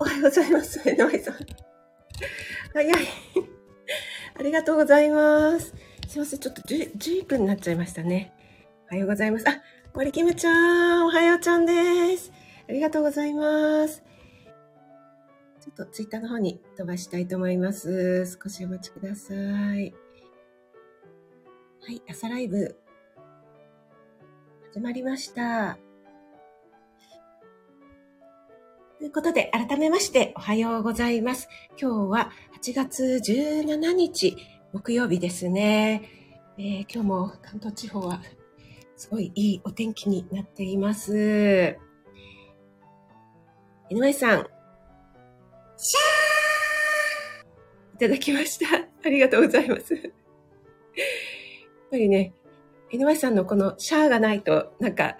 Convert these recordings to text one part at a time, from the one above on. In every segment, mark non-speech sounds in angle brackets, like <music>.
おはようございます。井上さん。早い。<laughs> ありがとうございます。すいません。ちょっと11分になっちゃいましたね。おはようございます。あ、森キムちゃん、おはようちゃんです。ありがとうございます。ちょっとツイッターの方に飛ばしたいと思います。少しお待ちください。はい、朝ライブ、始まりました。ということで、改めましておはようございます。今日は8月17日、木曜日ですね。えー、今日も関東地方はすごいいいお天気になっています。井上さん。シャーいただきました。<laughs> ありがとうございます。やっぱりね、井上さんのこのシャーがないと、なんか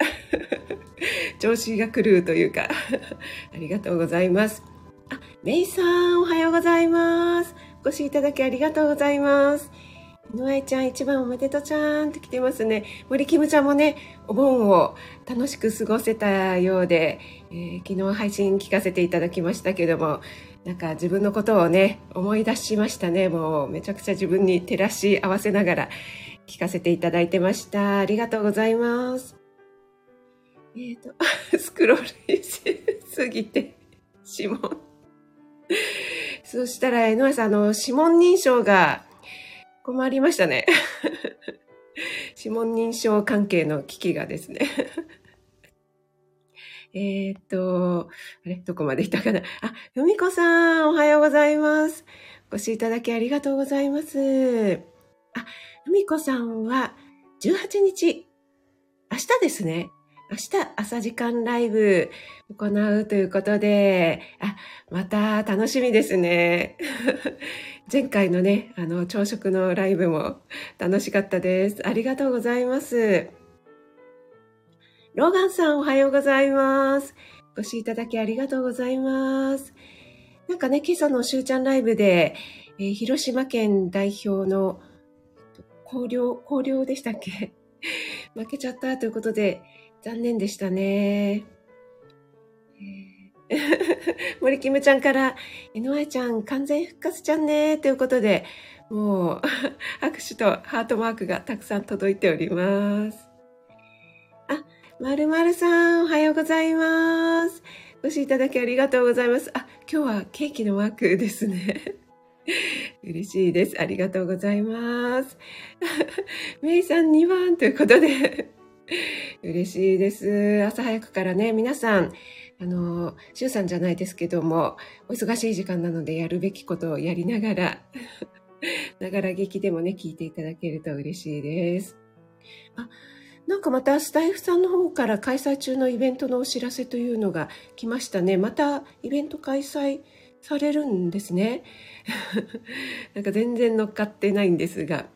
調子が狂うというか <laughs> ありがとうございます。あ、メイさん、おはようございます。お越しいただきありがとうございます。井上ちゃん一番おめでとうちゃんって来てますね。森キムちゃんもね、お盆を楽しく過ごせたようで、えー、昨日配信聞かせていただきましたけども、なんか自分のことをね、思い出しましたね。もうめちゃくちゃ自分に照らし合わせながら聞かせていただいてました。ありがとうございます。えっ、ー、と、<laughs> スクロールしすぎて、指紋。そしたら、江上さん、あの、指紋認証が困りましたね。<laughs> 指紋認証関係の危機がですね。<laughs> えっと、あれ？どこまでいたかな？あ、よみこさん、おはようございます。お越しいただきありがとうございます。あ、よみこさんは18日、明日ですね。明日朝時間ライブ行うということで、あ、また楽しみですね。<laughs> 前回のね、あの、朝食のライブも楽しかったです。ありがとうございます。ローガンさんおはようございます。お越しいただきありがとうございます。なんかね、今朝のしゅうちゃんライブで、えー、広島県代表の、高陵、高陵でしたっけ？<laughs> 負けちゃったということで、残念でしたね。えー、<laughs> 森キムちゃんから、井上ちゃん完全復活ちゃんねということで、もう、拍手とハートマークがたくさん届いております。あ、まるまるさん、おはようございます。お越しいただきありがとうございます。あ、今日はケーキのマークですね。<laughs> 嬉しいです。ありがとうございます。<laughs> メイさん2番ということで <laughs> 嬉しいです。朝早くからね、皆さん、あの、シュウさんじゃないですけども、お忙しい時間なのでやるべきことをやりながら、<laughs> ながら劇でもね、聞いていただけると嬉しいです。あ、なんかまたスタイフさんの方から開催中のイベントのお知らせというのが来ましたね。またイベント開催されるんですね。<laughs> なんか全然乗っかってないんですが。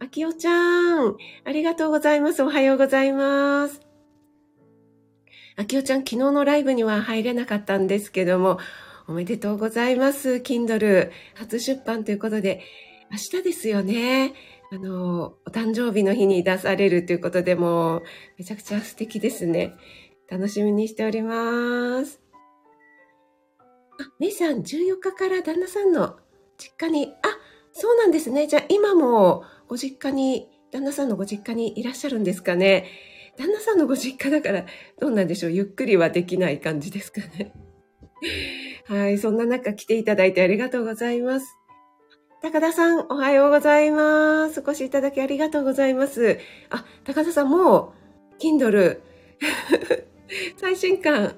あきおちゃん、ありがとうございます。おはようございます。あきおちゃん、昨日のライブには入れなかったんですけども、おめでとうございます。Kindle 初出版ということで、明日ですよね。あの、お誕生日の日に出されるということで、もう、めちゃくちゃ素敵ですね。楽しみにしております。あ、メイさん、14日から旦那さんの実家に、あ、そうなんですね。じゃあ今もご実家に、旦那さんのご実家にいらっしゃるんですかね。旦那さんのご実家だから、どうなんでしょう。ゆっくりはできない感じですかね。<laughs> はい。そんな中来ていただいてありがとうございます。高田さん、おはようございます。お越しいただきありがとうございます。あ、高田さん、もう、Kindle、<laughs> 最新刊、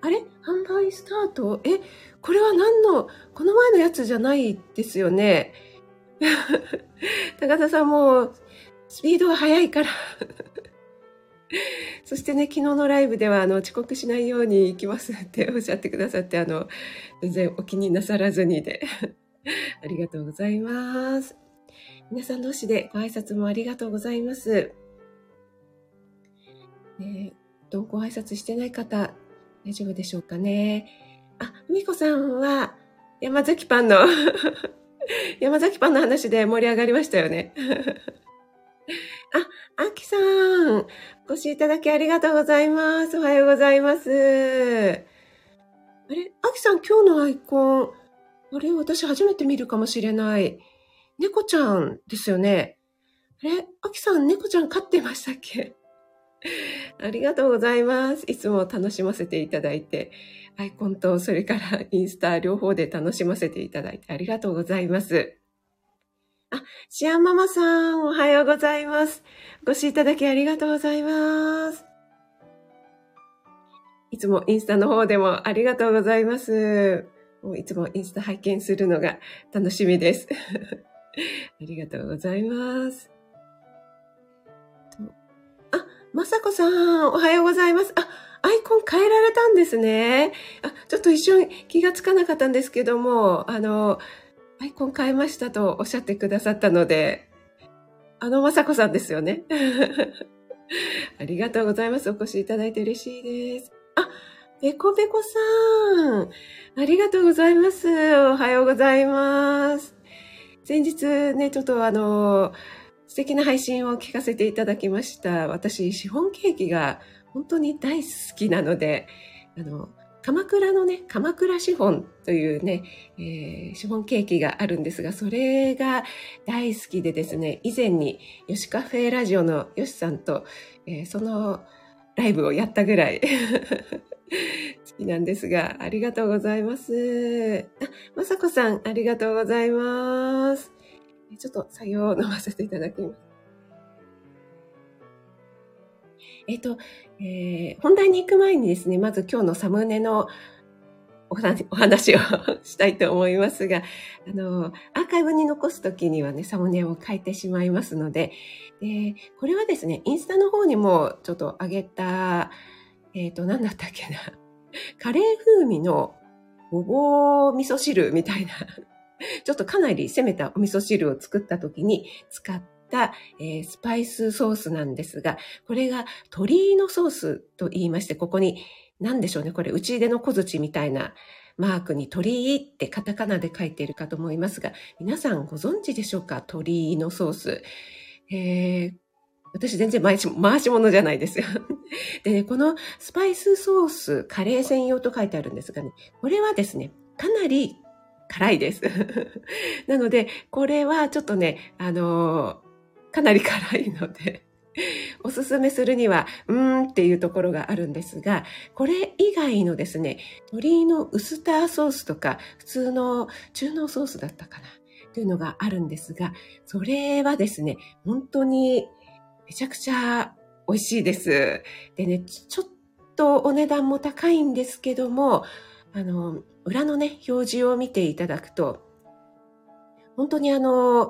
あれ？販売スタート？え、これは何の、この前のやつじゃないですよね。<laughs> 高田さんもスピードが速いから <laughs> そしてね、昨日のライブでは、あの、遅刻しないように行きます <laughs> っておっしゃってくださって、あの、全然お気になさらずにで。ありがとうございます。皆さん同士でご挨拶もありがとうございます。えー、と、ご挨拶してない方、大丈夫でしょうかね。あ、みこさんは、山崎パンの <laughs> 山崎パンの話で盛り上がりましたよね。<laughs> あ、あきさん、お越しいただきありがとうございます。おはようございます。あれアキさん今日のアイコン、あれ私初めて見るかもしれない。猫ちゃんですよね。あれアキさん猫ちゃん飼ってましたっけ？<laughs> ありがとうございます。いつも楽しませていただいて、アイコンとそれから <laughs> インスタ両方で楽しませていただいてありがとうございます。あ、シアンママさん、おはようございます。ご視聴いただきありがとうございます。いつもインスタの方でもありがとうございます。もういつもインスタ拝見するのが楽しみです。<laughs> ありがとうございます。まさこさん、おはようございます。あ、アイコン変えられたんですね。あ、ちょっと一瞬気がつかなかったんですけども、あの、アイコン変えましたとおっしゃってくださったので、あのまさこさんですよね。<laughs> ありがとうございます。お越しいただいて嬉しいです。あ、ペコペコさん。ありがとうございます。おはようございます。先日ね、ちょっとあの、素敵な配信を聞かせていただきました。私、シフォンケーキが本当に大好きなので、あの、鎌倉のね、鎌倉シフォンというね、えー、シフォンケーキがあるんですが、それが大好きでですね、以前にヨシカフェラジオのヨシさんと、えー、そのライブをやったぐらい <laughs> 好きなんですが、ありがとうございます。あ、まさこさん、ありがとうございます。ちょっと作業を飲ませていただきます。えっ、と、えー、本題に行く前にですね、まず今日のサムネのお話 <laughs> をしたいと思いますが、あの、アーカイブに残すときにはね、サムネを変えてしまいますので、で、これはですね、インスタの方にもちょっと上げた、えっ、ー、と、何だったっけな。カレー風味のごぼう味噌汁みたいな、<laughs> ちょっとかなり攻めたお味噌汁を作った時に使った、えー、スパイスソースなんですが、これが鶏のソースと言いまして、ここに何でしょうね、これ、内出の小槌みたいなマークに鳥居ってカタカナで書いているかと思いますが、皆さんご存知でしょうか？鳥居のソース。えー、私全然回し回し物じゃないですよ。<laughs> でね、このスパイスソース、カレー専用と書いてあるんですがね、これはですね、かなり辛いです。<laughs> なので、これはちょっとね、あのー、かなり辛いので、おすすめするには、うーんっていうところがあるんですが、これ以外のですね、鶏のウスターソースとか、普通の中濃ソースだったかな、というのがあるんですが、それはですね、本当にめちゃくちゃ美味しいです。でね、ちょっとお値段も高いんですけども、あの、裏のね、表示を見ていただくと、本当にあの、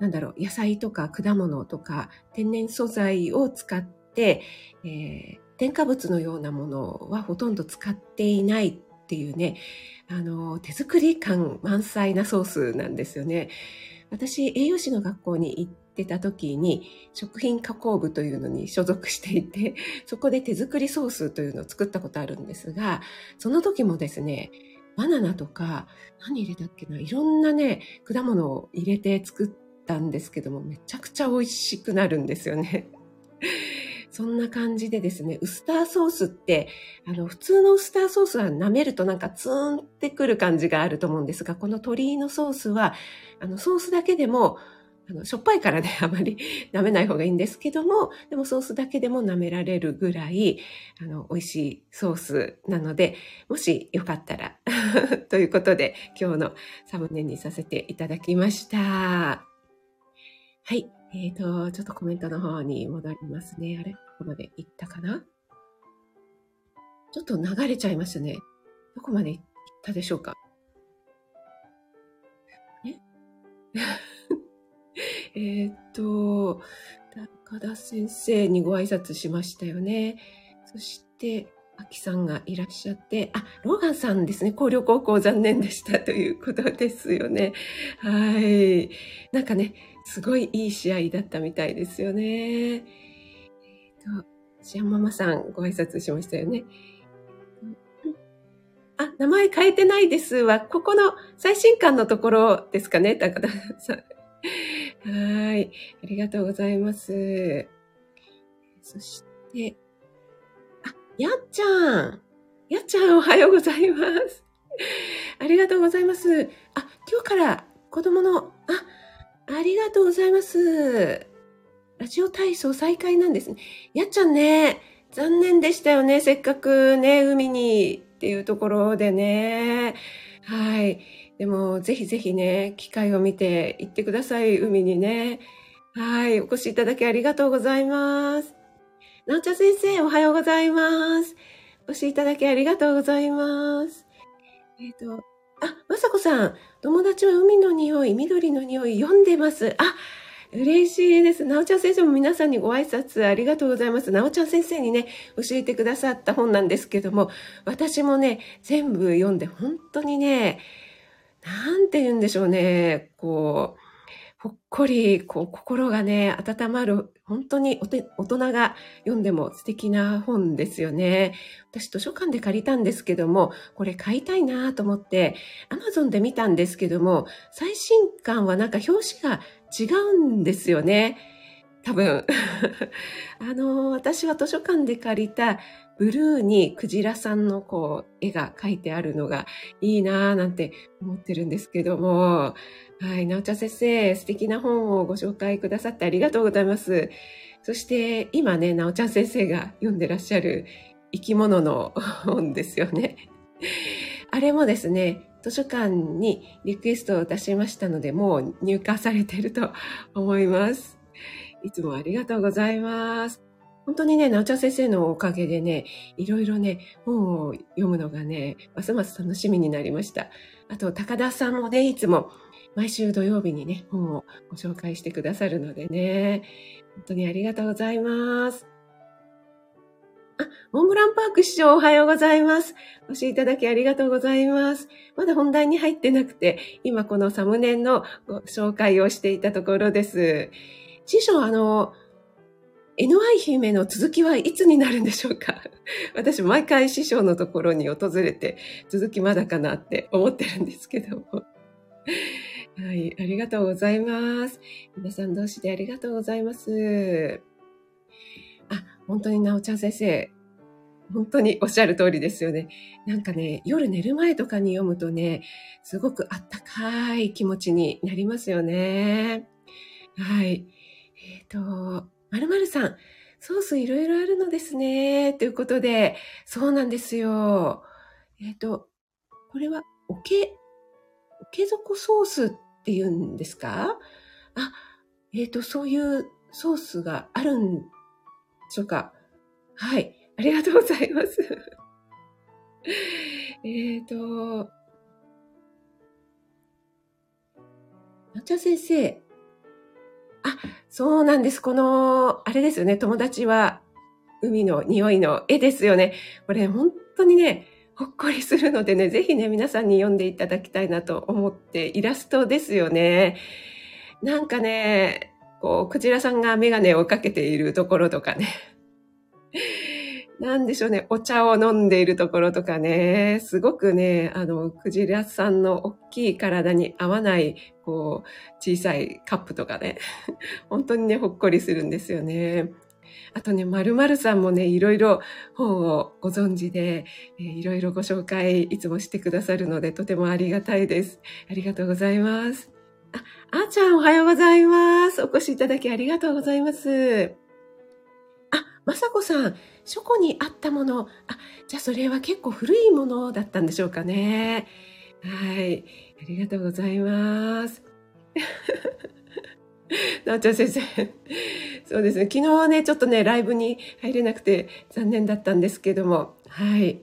なんだろう、野菜とか果物とか天然素材を使って、えー、添加物のようなものはほとんど使っていないっていうね、あの、手作り感満載なソースなんですよね。私、栄養士の学校に行ってた時に、食品加工部というのに所属していて、<laughs> そこで手作りソースというのを作ったことあるんですが、その時もですね、バナナとか、何入れたっけないろんなね、果物を入れて作ったんですけども、めちゃくちゃ美味しくなるんですよね。<laughs> そんな感じでですね、ウスターソースって、あの、普通のウスターソースは舐めるとなんかツーンってくる感じがあると思うんですが、この鶏のソースは、あの、ソースだけでも、あの、しょっぱいからね、<laughs> あまり舐めない方がいいんですけども、でもソースだけでも舐められるぐらい、あの、美味しいソースなので、もしよかったら <laughs> ということで、今日のサムネにさせていただきました。はい。えっ、ー、と、ちょっとコメントの方に戻りますね。あれ？ここまで行ったかな？ちょっと流れちゃいましたね。どこまで行ったでしょうか？え？<laughs> えっと、高田先生にご挨拶しましたよね。そして、秋さんがいらっしゃって、あ、ローガンさんですね。高陵高校残念でしたということですよね。はい。なんかね、すごいいい試合だったみたいですよね。えっ、と、シアンママさんご挨拶しましたよね。あ、名前変えてないですは、ここの最新刊のところですかね、高田さん。はい。ありがとうございます。そして、あ、やっちゃん。やっちゃんおはようございます。ありがとうございます。あ、今日から子供の、あ、ありがとうございます。ラジオ体操再開なんですね。やっちゃんね、残念でしたよね。せっかくね、海にっていうところでね。はい。でも、ぜひぜひね、機会を見て行ってください、海にね。はい。お越しいただきありがとうございます。なおちゃん先生、おはようございます。お越しいただきありがとうございます。えっ、ー、と、あ、まさこさん、友達は海の匂い、緑の匂い読んでます。あ、嬉しいです。なおちゃん先生も皆さんにご挨拶ありがとうございます。なおちゃん先生にね、教えてくださった本なんですけども、私もね、全部読んで本当にね、なんて言うんでしょうね、こう、ほっこり、こう、心がね、温まる、本当に大人が読んでも素敵な本ですよね。私図書館で借りたんですけども、これ買いたいなと思って、アマゾンで見たんですけども、最新刊はなんか表紙が違うんですよね。多分。<laughs> あの、私は図書館で借りたブルーにクジラさんのこう絵が描いてあるのがいいなぁなんて思ってるんですけども、はい、なおちゃん先生、素敵な本をご紹介くださってありがとうございます。そして今ね、なおちゃん先生が読んでらっしゃる生き物の本ですよね。あれもですね、図書館にリクエストを出しましたので、もう入荷されていると思います。いつもありがとうございます。本当にね、なおちゃん先生のおかげでね、いろいろね、本を読むのがね、ますます楽しみになりました。あと、高田さんもね、いつも毎週土曜日にね、本をご紹介してくださるのでね、本当にありがとうございます。あ、モンブランパーク師匠おはようございます。お越しいただきありがとうございます。まだ本題に入ってなくて、今このサムネのご紹介をしていたところです。師匠、あの、NY 姫の続きはいつになるんでしょうか？<laughs> 私、毎回師匠のところに訪れて、続きまだかなって思ってるんですけども。<laughs> はい、ありがとうございます。皆さん同士でありがとうございます。あ、本当になおちゃん先生、本当におっしゃる通りですよね。なんかね、夜寝る前とかに読むとね、すごくあったかい気持ちになりますよね。はい。えっ、ー、と、まるさん、ソースいろいろあるのですね。ということで、そうなんですよ。えっ、ー、と、これは、おけ、おけ底ソースって言うんですか？あ、えっ、ー、と、そういうソースがあるんでしょうか？はい。ありがとうございます。<laughs> えっと、なちゃ先生、あ、そうなんです。この、あれですよね。友達は海の匂いの絵ですよね。これ本当にね、ほっこりするのでね、ぜひね、皆さんに読んでいただきたいなと思ってイラストですよね。なんかね、こう、クジラさんがメガネをかけているところとかね。なんでしょうね、お茶を飲んでいるところとかね、すごくね、あの、クジラさんの大きい体に合わない、こう、小さいカップとかね、<laughs> 本当にね、ほっこりするんですよね。あとね、まるさんもね、いろいろ本をご存知で、え、いろいろご紹介いつもしてくださるので、とてもありがたいです。ありがとうございます。あ、あーちゃんおはようございます。お越しいただきありがとうございます。あ、まさこさん、書庫にあったもの、あ、じゃあそれは結構古いものだったんでしょうかね。はい。ありがとうございます。<laughs> なおちゃん先生。そうですね。昨日ね、ちょっとね、ライブに入れなくて残念だったんですけども。はい。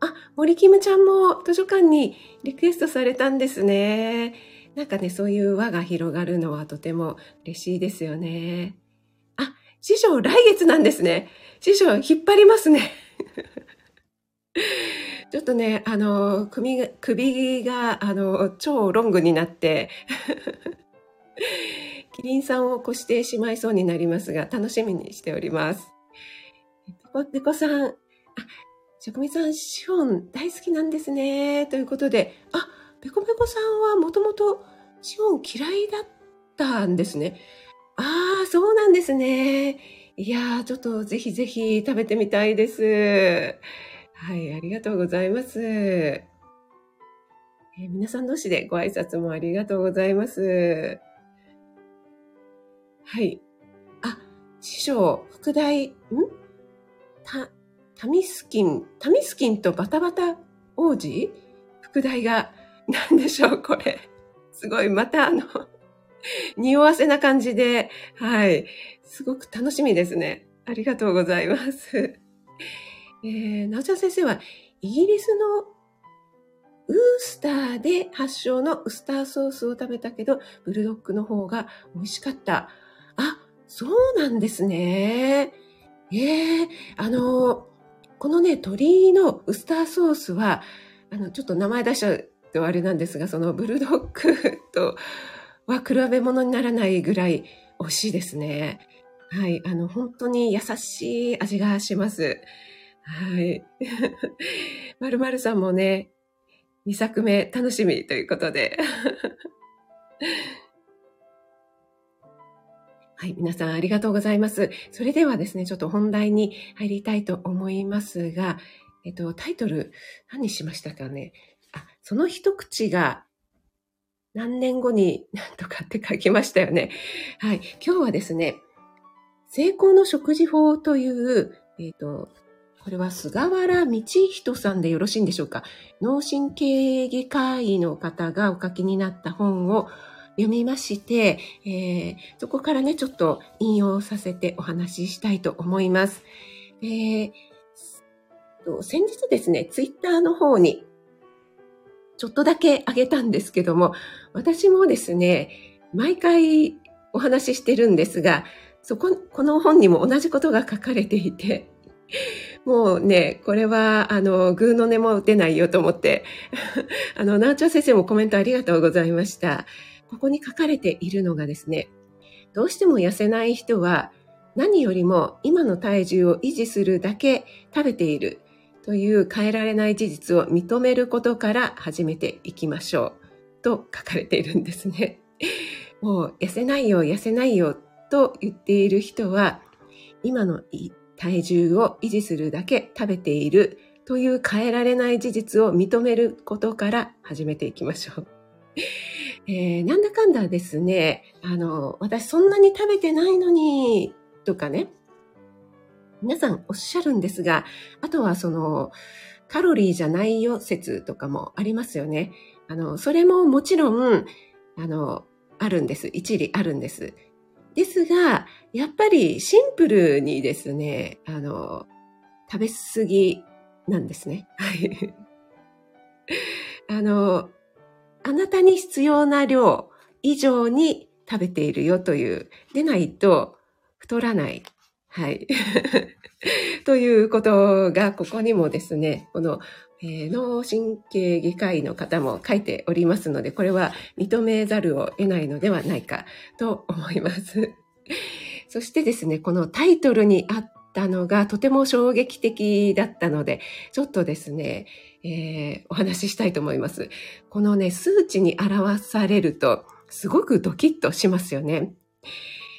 あ、森キムちゃんも図書館にリクエストされたんですね。なんかね、そういう輪が広がるのはとても嬉しいですよね。師匠来月なんですね。師匠引っ張りますね。<laughs> ちょっとね、あの、首が、首が、あの、超ロングになって、<laughs> キリンさんを越してしまいそうになりますが、楽しみにしております。ペコペコさん、あ、職味さん、シフォン大好きなんですね。ということで、あ、ペコペコさんはもともとシフォン嫌いだったんですね。ああ、そうなんですね。いやー、ちょっとぜひぜひ食べてみたいです。はい、ありがとうございます。えー、皆さん同士でご挨拶もありがとうございます。はい。あ、師匠、副題、ん？た、タミスキン、タミスキンとバタバタ王子？副題が、何でしょう、これ。すごい、またあの、<laughs> 匂わせな感じで、はい。すごく楽しみですね。ありがとうございます。<laughs> えー、なおちゃん先生は、イギリスのウースターで発祥のウスターソースを食べたけど、ブルドッグの方が美味しかった。あ、そうなんですね。ええー、あの、このね、鶏のウスターソースは、あの、ちょっと名前出しちゃうとあれなんですが、そのブルドッグとは比べ物にならないぐらい美味しいですね。はい。あの、本当に優しい味がします。はい。<laughs> まるまるさんもね、2作目楽しみということで。<laughs> はい。皆さんありがとうございます。それではですね、ちょっと本題に入りたいと思いますが、えっと、タイトル、何しましたかね。あ、その一口が何年後に <laughs> なんとかって書きましたよね。はい。今日はですね、成功の食事法という、えっ、ー、と、これは菅原道人さんでよろしいんでしょうか。脳神経外科医の方がお書きになった本を読みまして、えー、そこからね、ちょっと引用させてお話ししたいと思います。えー、先日ですね、ツイッターの方にちょっとだけあげたんですけども、私もですね、毎回お話ししてるんですが、そこ、この本にも同じことが書かれていて、もうね、これは、あの、グーの音も打てないよと思って、<laughs> あの、ナーチョ先生もコメントありがとうございました。ここに書かれているのがですね、どうしても痩せない人は、何よりも今の体重を維持するだけ食べているという変えられない事実を認めることから始めていきましょうと書かれているんですね。<laughs> もう痩せないよ、痩せないよと言っている人は今の体重を維持するだけ食べているという変えられない事実を認めることから始めていきましょう。<laughs> えー、なんだかんだですね、あの、私そんなに食べてないのに、とかね、皆さんおっしゃるんですが、あとはその、カロリーじゃないよ説とかもありますよね。あの、それももちろん、あの、あるんです。一理あるんです。ですが、やっぱりシンプルにですね、あの、食べ過ぎなんですね。はい。あの、あなたに必要な量以上に食べているよという、でないと太らないはい。<laughs> ということが、ここにもですね、この、えー、脳神経外科医の方も書いておりますので、これは認めざるを得ないのではないかと思います。<laughs> そしてですね、このタイトルにあったのがとても衝撃的だったので、ちょっとですね、えー、お話ししたいと思います。このね、数値に表されると、すごくドキッとしますよね。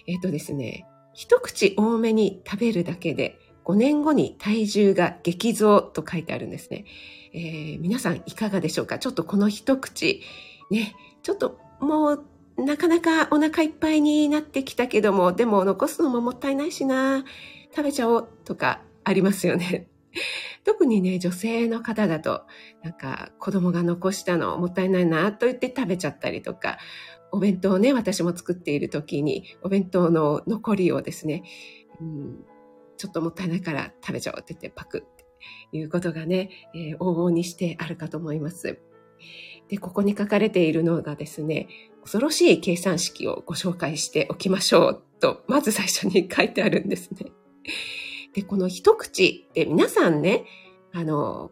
えっ、ー、とですね、一口多めに食べるだけで5年後に体重が激増と書いてあるんですね。えー、皆さんいかがでしょうか？ちょっとこの一口、ね、ちょっともうなかなかお腹いっぱいになってきたけども、でも残すのももったいないしな、食べちゃおうとかありますよね。<laughs> 特にね、女性の方だと、なんか子供が残したのもったいないなと言って食べちゃったりとか、お弁当をね、私も作っている時に、お弁当の残りをですね、うん、ちょっともったいないから食べちゃおうって言ってパクっていうことがね、えー、往々にしてあるかと思います。で、ここに書かれているのがですね、恐ろしい計算式をご紹介しておきましょうと、まず最初に書いてあるんですね。で、この一口って皆さんね、あの、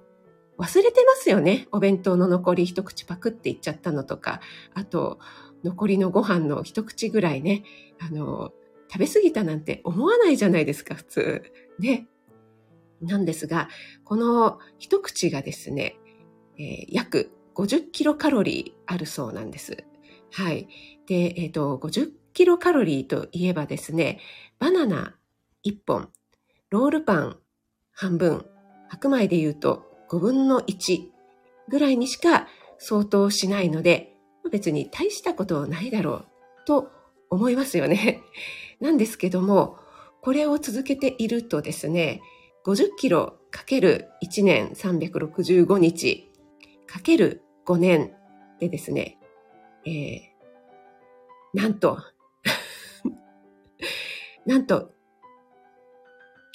忘れてますよね。お弁当の残り一口パクっていっちゃったのとか、あと、残りのご飯の一口ぐらいね、あの、食べ過ぎたなんて思わないじゃないですか、普通。ね。なんですが、この一口がですね、えー、約50キロカロリーあるそうなんです。はい。で、えっ、ー、と、50キロカロリーといえばですね、バナナ1本、ロールパン半分、白米で言うと5分の1ぐらいにしか相当しないので、別に大したことないだろうと思いますよね。<laughs> なんですけども、これを続けているとですね、50キロかける1年365日かける5年でですね、えー、なんと、<laughs> なんと、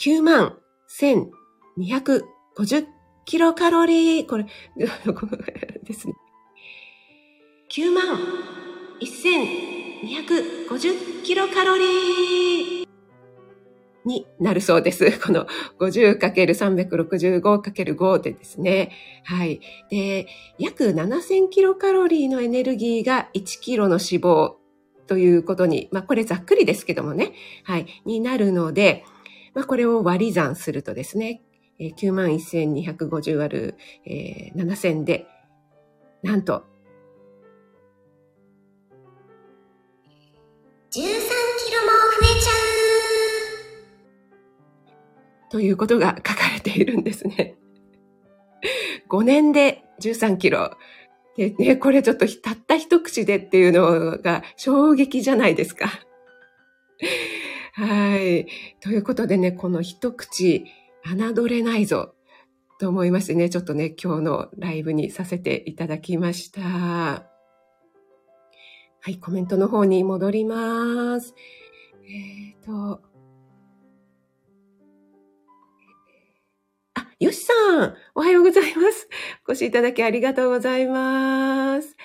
9万1250キロカロリー、これ、<laughs> ですね。9万1250キロカロリーになるそうです。<laughs> この 50×365×5 でですね。はい。で、約7000キロカロリーのエネルギーが1キロの脂肪ということに、まあこれざっくりですけどもね。はい。になるので、まあこれを割り算するとですね、91,250割る、えー、7000で、なんと、13キロも増えちゃうということが書かれているんですね。5年で13キロ。でね、これちょっとたった一口でっていうのが衝撃じゃないですか。はい。ということでね、この一口、侮れないぞ、と思いましてね、ちょっとね、今日のライブにさせていただきました。はい、コメントの方に戻ります。えっ、ー、と、あ、よしさん、おはようございます。お越しいただきありがとうございます。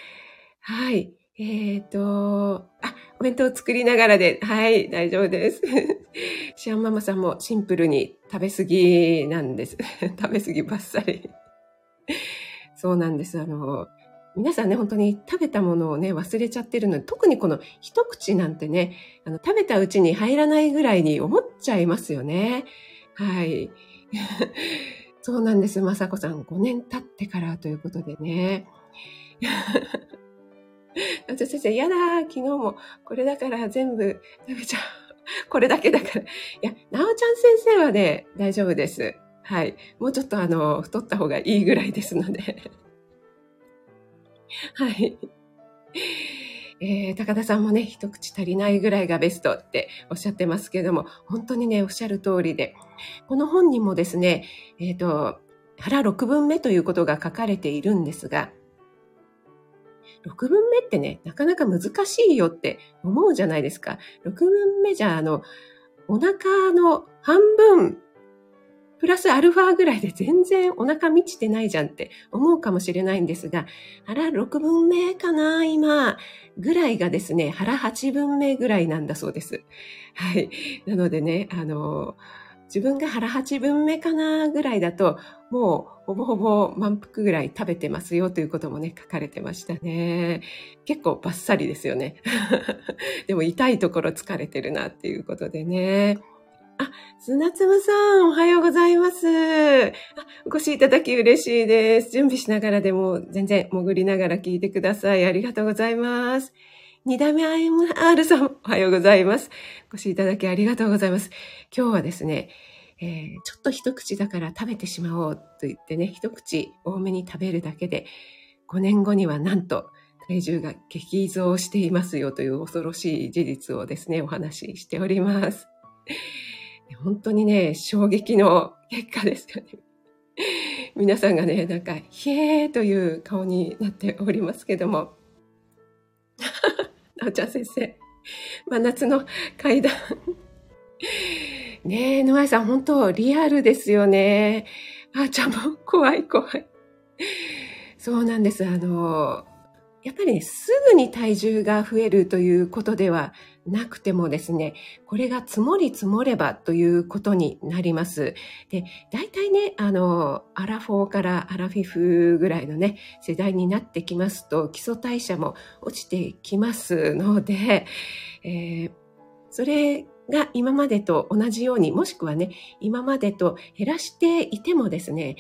はい。えっ、ー、と、あ、お弁当を作りながらで、はい、大丈夫です。<laughs> シアンママさんもシンプルに食べ過ぎなんです。<laughs> 食べ過ぎばっさり。そうなんです。あの、皆さんね、本当に食べたものをね、忘れちゃってるので、特にこの一口なんてね、あの、食べたうちに入らないぐらいに思っちゃいますよね。はい。<laughs> そうなんです。まさこさん、5年経ってからということでね。<laughs> 夏先生、やだ昨日もこれだから全部食べちゃう。<laughs> これだけだから。いや、なおちゃん先生はね、大丈夫です。はい。もうちょっとあの、太った方がいいぐらいですので。はい。<laughs> えー、高田さんもね、一口足りないぐらいがベストっておっしゃってますけども、本当にね、おっしゃる通りで、この本にもですね、えっ、ー、と、腹6分目ということが書かれているんですが、6分目ってね、なかなか難しいよって思うじゃないですか。6分目じゃ、あの、お腹の半分、プラスアルファぐらいで全然お腹満ちてないじゃんって思うかもしれないんですが、腹6分目かな今、ぐらいがですね、腹8分目ぐらいなんだそうです。はい。なのでね、あの、自分が腹8分目かなぐらいだと、もうほぼほぼ満腹ぐらい食べてますよということもね、書かれてましたね。結構バッサリですよね。<laughs> でも痛いところ疲れてるなっていうことでね。あ、砂粒さん、おはようございます。あお越しいただき嬉しいです。準備しながらでも全然潜りながら聞いてください。ありがとうございます。二代目 IMR さん、おはようございます。お越しいただきありがとうございます。今日はですね、えー、ちょっと一口だから食べてしまおうと言ってね、一口多めに食べるだけで、5年後にはなんと体重が激増していますよという恐ろしい事実をですね、お話ししております。本当にね、衝撃の結果ですよね。<laughs> 皆さんがね、なんか、ひえーという顔になっておりますけども。<laughs> なおちゃん先生、真夏の階段ねえ、沼井さん、本当リアルですよね。あーちゃんも怖い怖い。そうなんです。あの、やっぱりね、すぐに体重が増えるということではなくてもですね、これが積もり積もればということになります。で、大体ね、あの、アラフォーからアラフィフぐらいのね、世代になってきますと、基礎代謝も落ちてきますので、えー、それが今までと同じように、もしくはね、今までと減らしていてもですね、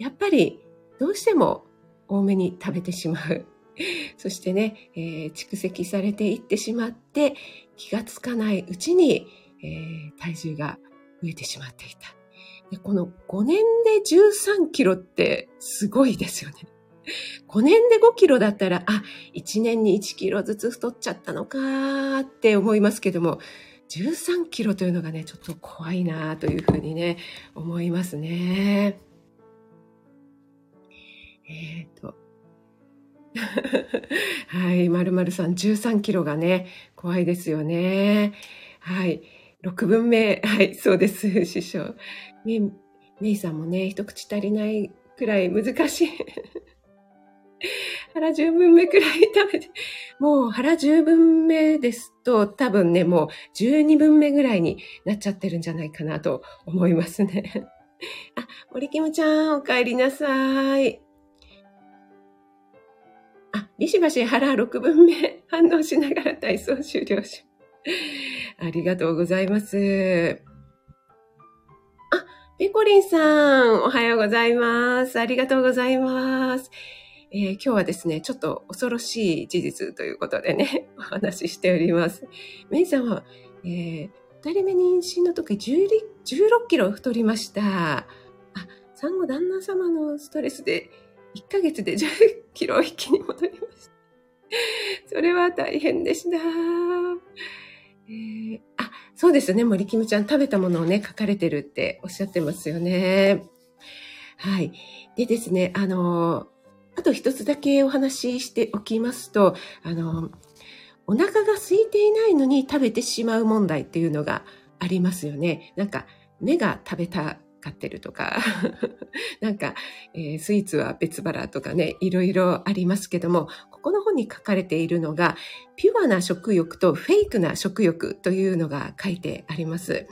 やっぱりどうしても多めに食べてしまう。<laughs> そしてね、えー、蓄積されていってしまって、気がつかないうちに、えー、体重が増えてしまっていた。この5年で13キロってすごいですよね。5年で5キロだったら、あ、1年に1キロずつ太っちゃったのかって思いますけども、13キロというのがね、ちょっと怖いなというふうにね、思いますね。えっ、ー、と。<laughs> はい、まるまるさん13キロがね、怖いですよね。はい。6分目。はい、そうです、<laughs> 師匠。め、めいさんもね、一口足りないくらい難しい。<laughs> 腹十分目くらい食べて、もう腹十分目ですと多分ね、もう十二分目ぐらいになっちゃってるんじゃないかなと思いますね。あ、森キムちゃん、お帰りなさい。ビシバシ腹6分目 <laughs> 反応しながら体操終了し。<laughs> ありがとうございます。あ、ペコリンさん、おはようございます。ありがとうございます。えー、今日はですね、ちょっと恐ろしい事実ということでね、<laughs> お話ししております。メイさんは、えー、二人目妊娠の時16キロ太りました。あ、産後旦那様のストレスで1ヶ月で10キロ一気に。それは大変でした。えー、あ、そうですね。森キムちゃん食べたものをね、書かれてるっておっしゃってますよね。はい。でですね、あのあと一つだけお話ししておきますと、あの、お腹が空いていないのに食べてしまう問題っていうのがありますよね。なんか、目が食べたかってるとか、<laughs> なんか、えー、スイーツは別腹とかね、いろいろありますけども、ここの本に書かれているのが、ピュアな食欲とフェイクな食欲というのが書いてあります。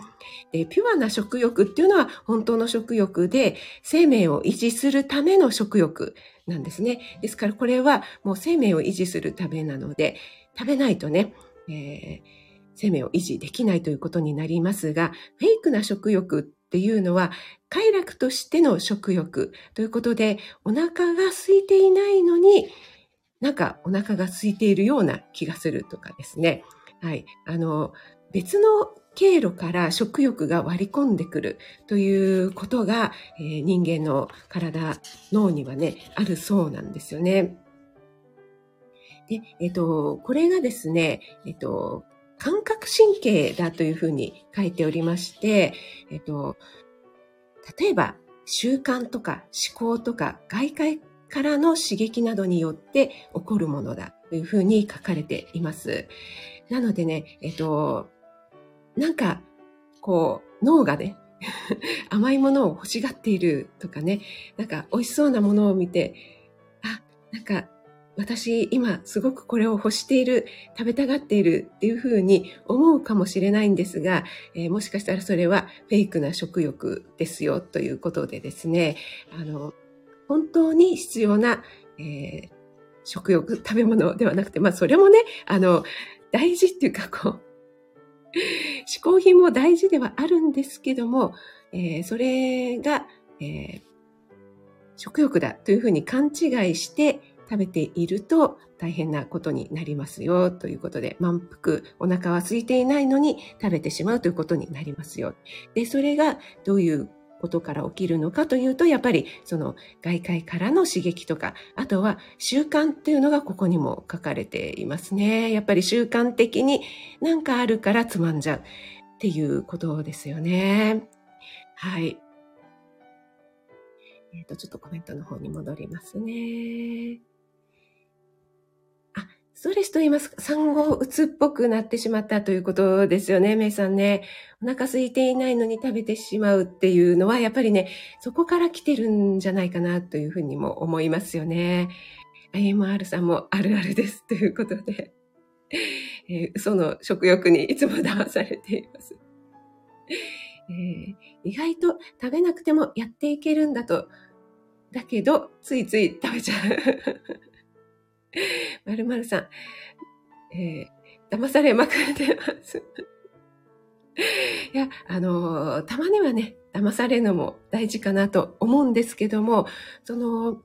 でピュアな食欲っていうのは本当の食欲で、生命を維持するための食欲なんですね。ですからこれはもう生命を維持するためなので、食べないとね、えー、生命を維持できないということになりますが、フェイクな食欲っていうのは、快楽としての食欲ということで、お腹が空いていないのに、なんかお腹が空いているような気がするとかですね。はい。あの、別の経路から食欲が割り込んでくるということが、えー、人間の体、脳にはね、あるそうなんですよね。で、えっ、と、これがですね、えっ、と、感覚神経だというふうに書いておりまして、えっ、と、例えば習慣とか思考とか外界からの刺激などによって起こるものだというふうに書かれています。なのでね、えっと、なんか、こう、脳がね、<laughs> 甘いものを欲しがっているとかね、なんか美味しそうなものを見て、あ、なんか私今すごくこれを欲している、食べたがっているっていうふうに思うかもしれないんですが、えー、もしかしたらそれはフェイクな食欲ですよということでですね、あの、本当に必要な、えー、食欲、食べ物ではなくて、まあそれもね、あの、大事っていうかこう、嗜好品も大事ではあるんですけども、えー、それが、えー、食欲だというふうに勘違いして食べていると大変なことになりますよということで、満腹、お腹は空いていないのに食べてしまうということになりますよ。で、それがどういうことから起きるのかというと、やっぱりその外界からの刺激とか、あとは習慣っていうのがここにも書かれていますね。やっぱり習慣的になんかあるからつまんじゃうっていうことですよね。はい。えっ、ー、と、ちょっとコメントの方に戻りますね。ストレスと言いますか、産後うつっぽくなってしまったということですよね、メイさんね。お腹空いていないのに食べてしまうっていうのは、やっぱりね、そこから来てるんじゃないかなというふうにも思いますよね。IMR さんもあるあるですということで、<laughs> えー、嘘の食欲にいつも騙されています。<laughs> えー、意外と食べなくてもやっていけるんだと。だけど、ついつい食べちゃう。<laughs> まるまるさん、えー、騙されまくってます。<laughs> いや、あの、たまにはね、騙されるのも大事かなと思うんですけども、その、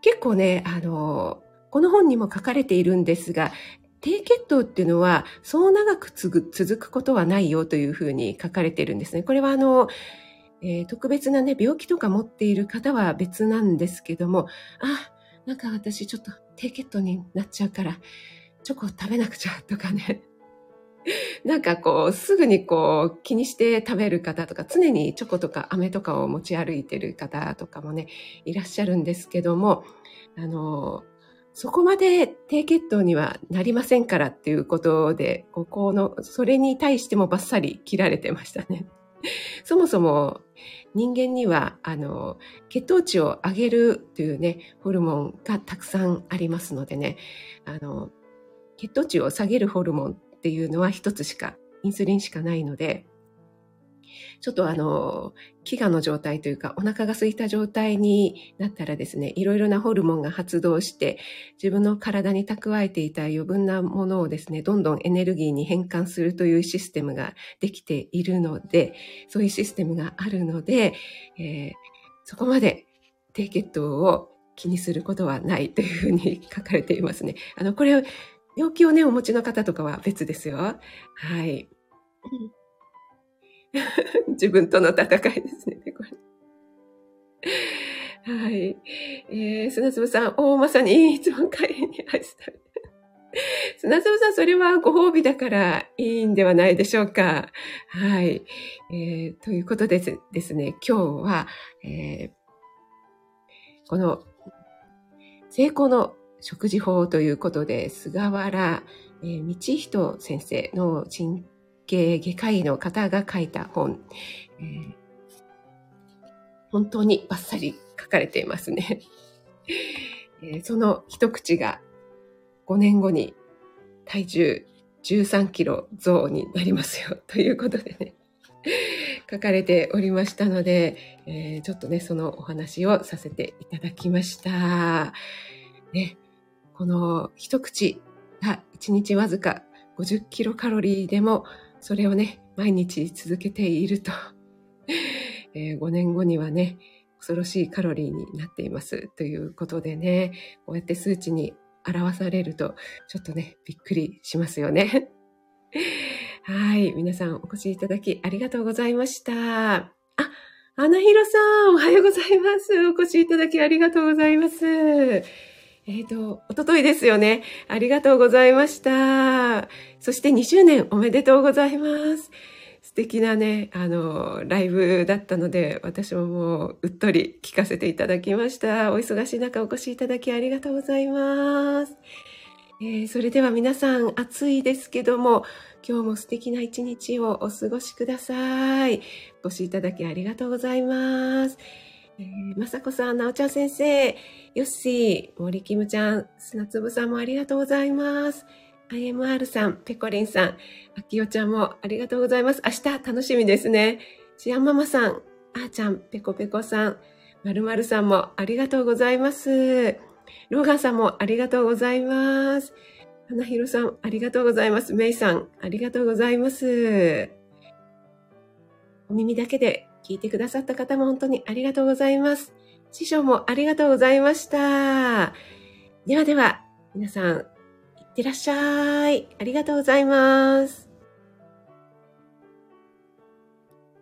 結構ね、あの、この本にも書かれているんですが、低血糖っていうのは、そう長く続くことはないよというふうに書かれているんですね。これはあの、えー、特別なね、病気とか持っている方は別なんですけども、あ、なんか私ちょっと低血糖になっちゃうから、チョコを食べなくちゃとかね。<laughs> なんかこう、すぐにこう、気にして食べる方とか、常にチョコとか飴とかを持ち歩いてる方とかもね、いらっしゃるんですけども、あの、そこまで低血糖にはなりませんからっていうことで、ここの、それに対してもバッサリ切られてましたね。<laughs> そもそも人間には、あの、血糖値を上げるというね、ホルモンがたくさんありますのでね、あの、血糖値を下げるホルモンっていうのは一つしか、インスリンしかないので、ちょっとあの、飢餓の状態というか、お腹が空いた状態になったらですね、いろいろなホルモンが発動して、自分の体に蓄えていた余分なものをですね、どんどんエネルギーに変換するというシステムができているので、そういうシステムがあるので、えー、そこまで低血糖を気にすることはないというふうに書かれていますね。あの、これ、病気をね、お持ちの方とかは別ですよ。はい。<laughs> 自分との戦いですね、これ。はい。えー、砂粒さん、おまさにいつも帰りに愛した <laughs> 砂粒さん、それはご褒美だからいいんではないでしょうか。はい。えー、ということでですね、今日は、えー、この、成功の食事法ということで、菅原、えー、道人先生の神経外科医の方が書いた本、えー、本当にバッサリ書かれていますね。<laughs> えー、その一口が5年後に体重13キロ増になりますよということでね、<laughs> 書かれておりましたので、えー、ちょっとね、そのお話をさせていただきました。ね、この一口が1日わずか50キロカロリーでもそれをね、毎日続けていると、<laughs> えー、5年後にはね、恐ろしいカロリーになっていますということでね、こうやって数値に表されると、ちょっとね、びっくりしますよね。<laughs> はい。皆さんお越しいただきありがとうございました。あ、アナヒロさん、おはようございます。お越しいただきありがとうございます。えっ、ー、と、おとといですよね。ありがとうございました。そして20年おめでとうございます。素敵なね、あの、ライブだったので、私ももううっとり聞かせていただきました。お忙しい中お越しいただきありがとうございます。えー、それでは皆さん暑いですけども、今日も素敵な一日をお過ごしください。お越しいただきありがとうございます。えー、まさこさん、なおちゃん先生、よっしー、森キムちゃん、砂粒さんもありがとうございます。IMR さん、ペコリンさん、あきおちゃんもありがとうございます。明日楽しみですね。シアンママさん、あーちゃん、ペコペコさん、まるまるさんもありがとうございます。ローガンさんもありがとうございます。花ひろさん、ありがとうございます。メイさん、ありがとうございます。お耳だけで聞いてくださった方も本当にありがとうございます。師匠もありがとうございました。ではでは、皆さん、いってらっしゃい。ありがとうございます。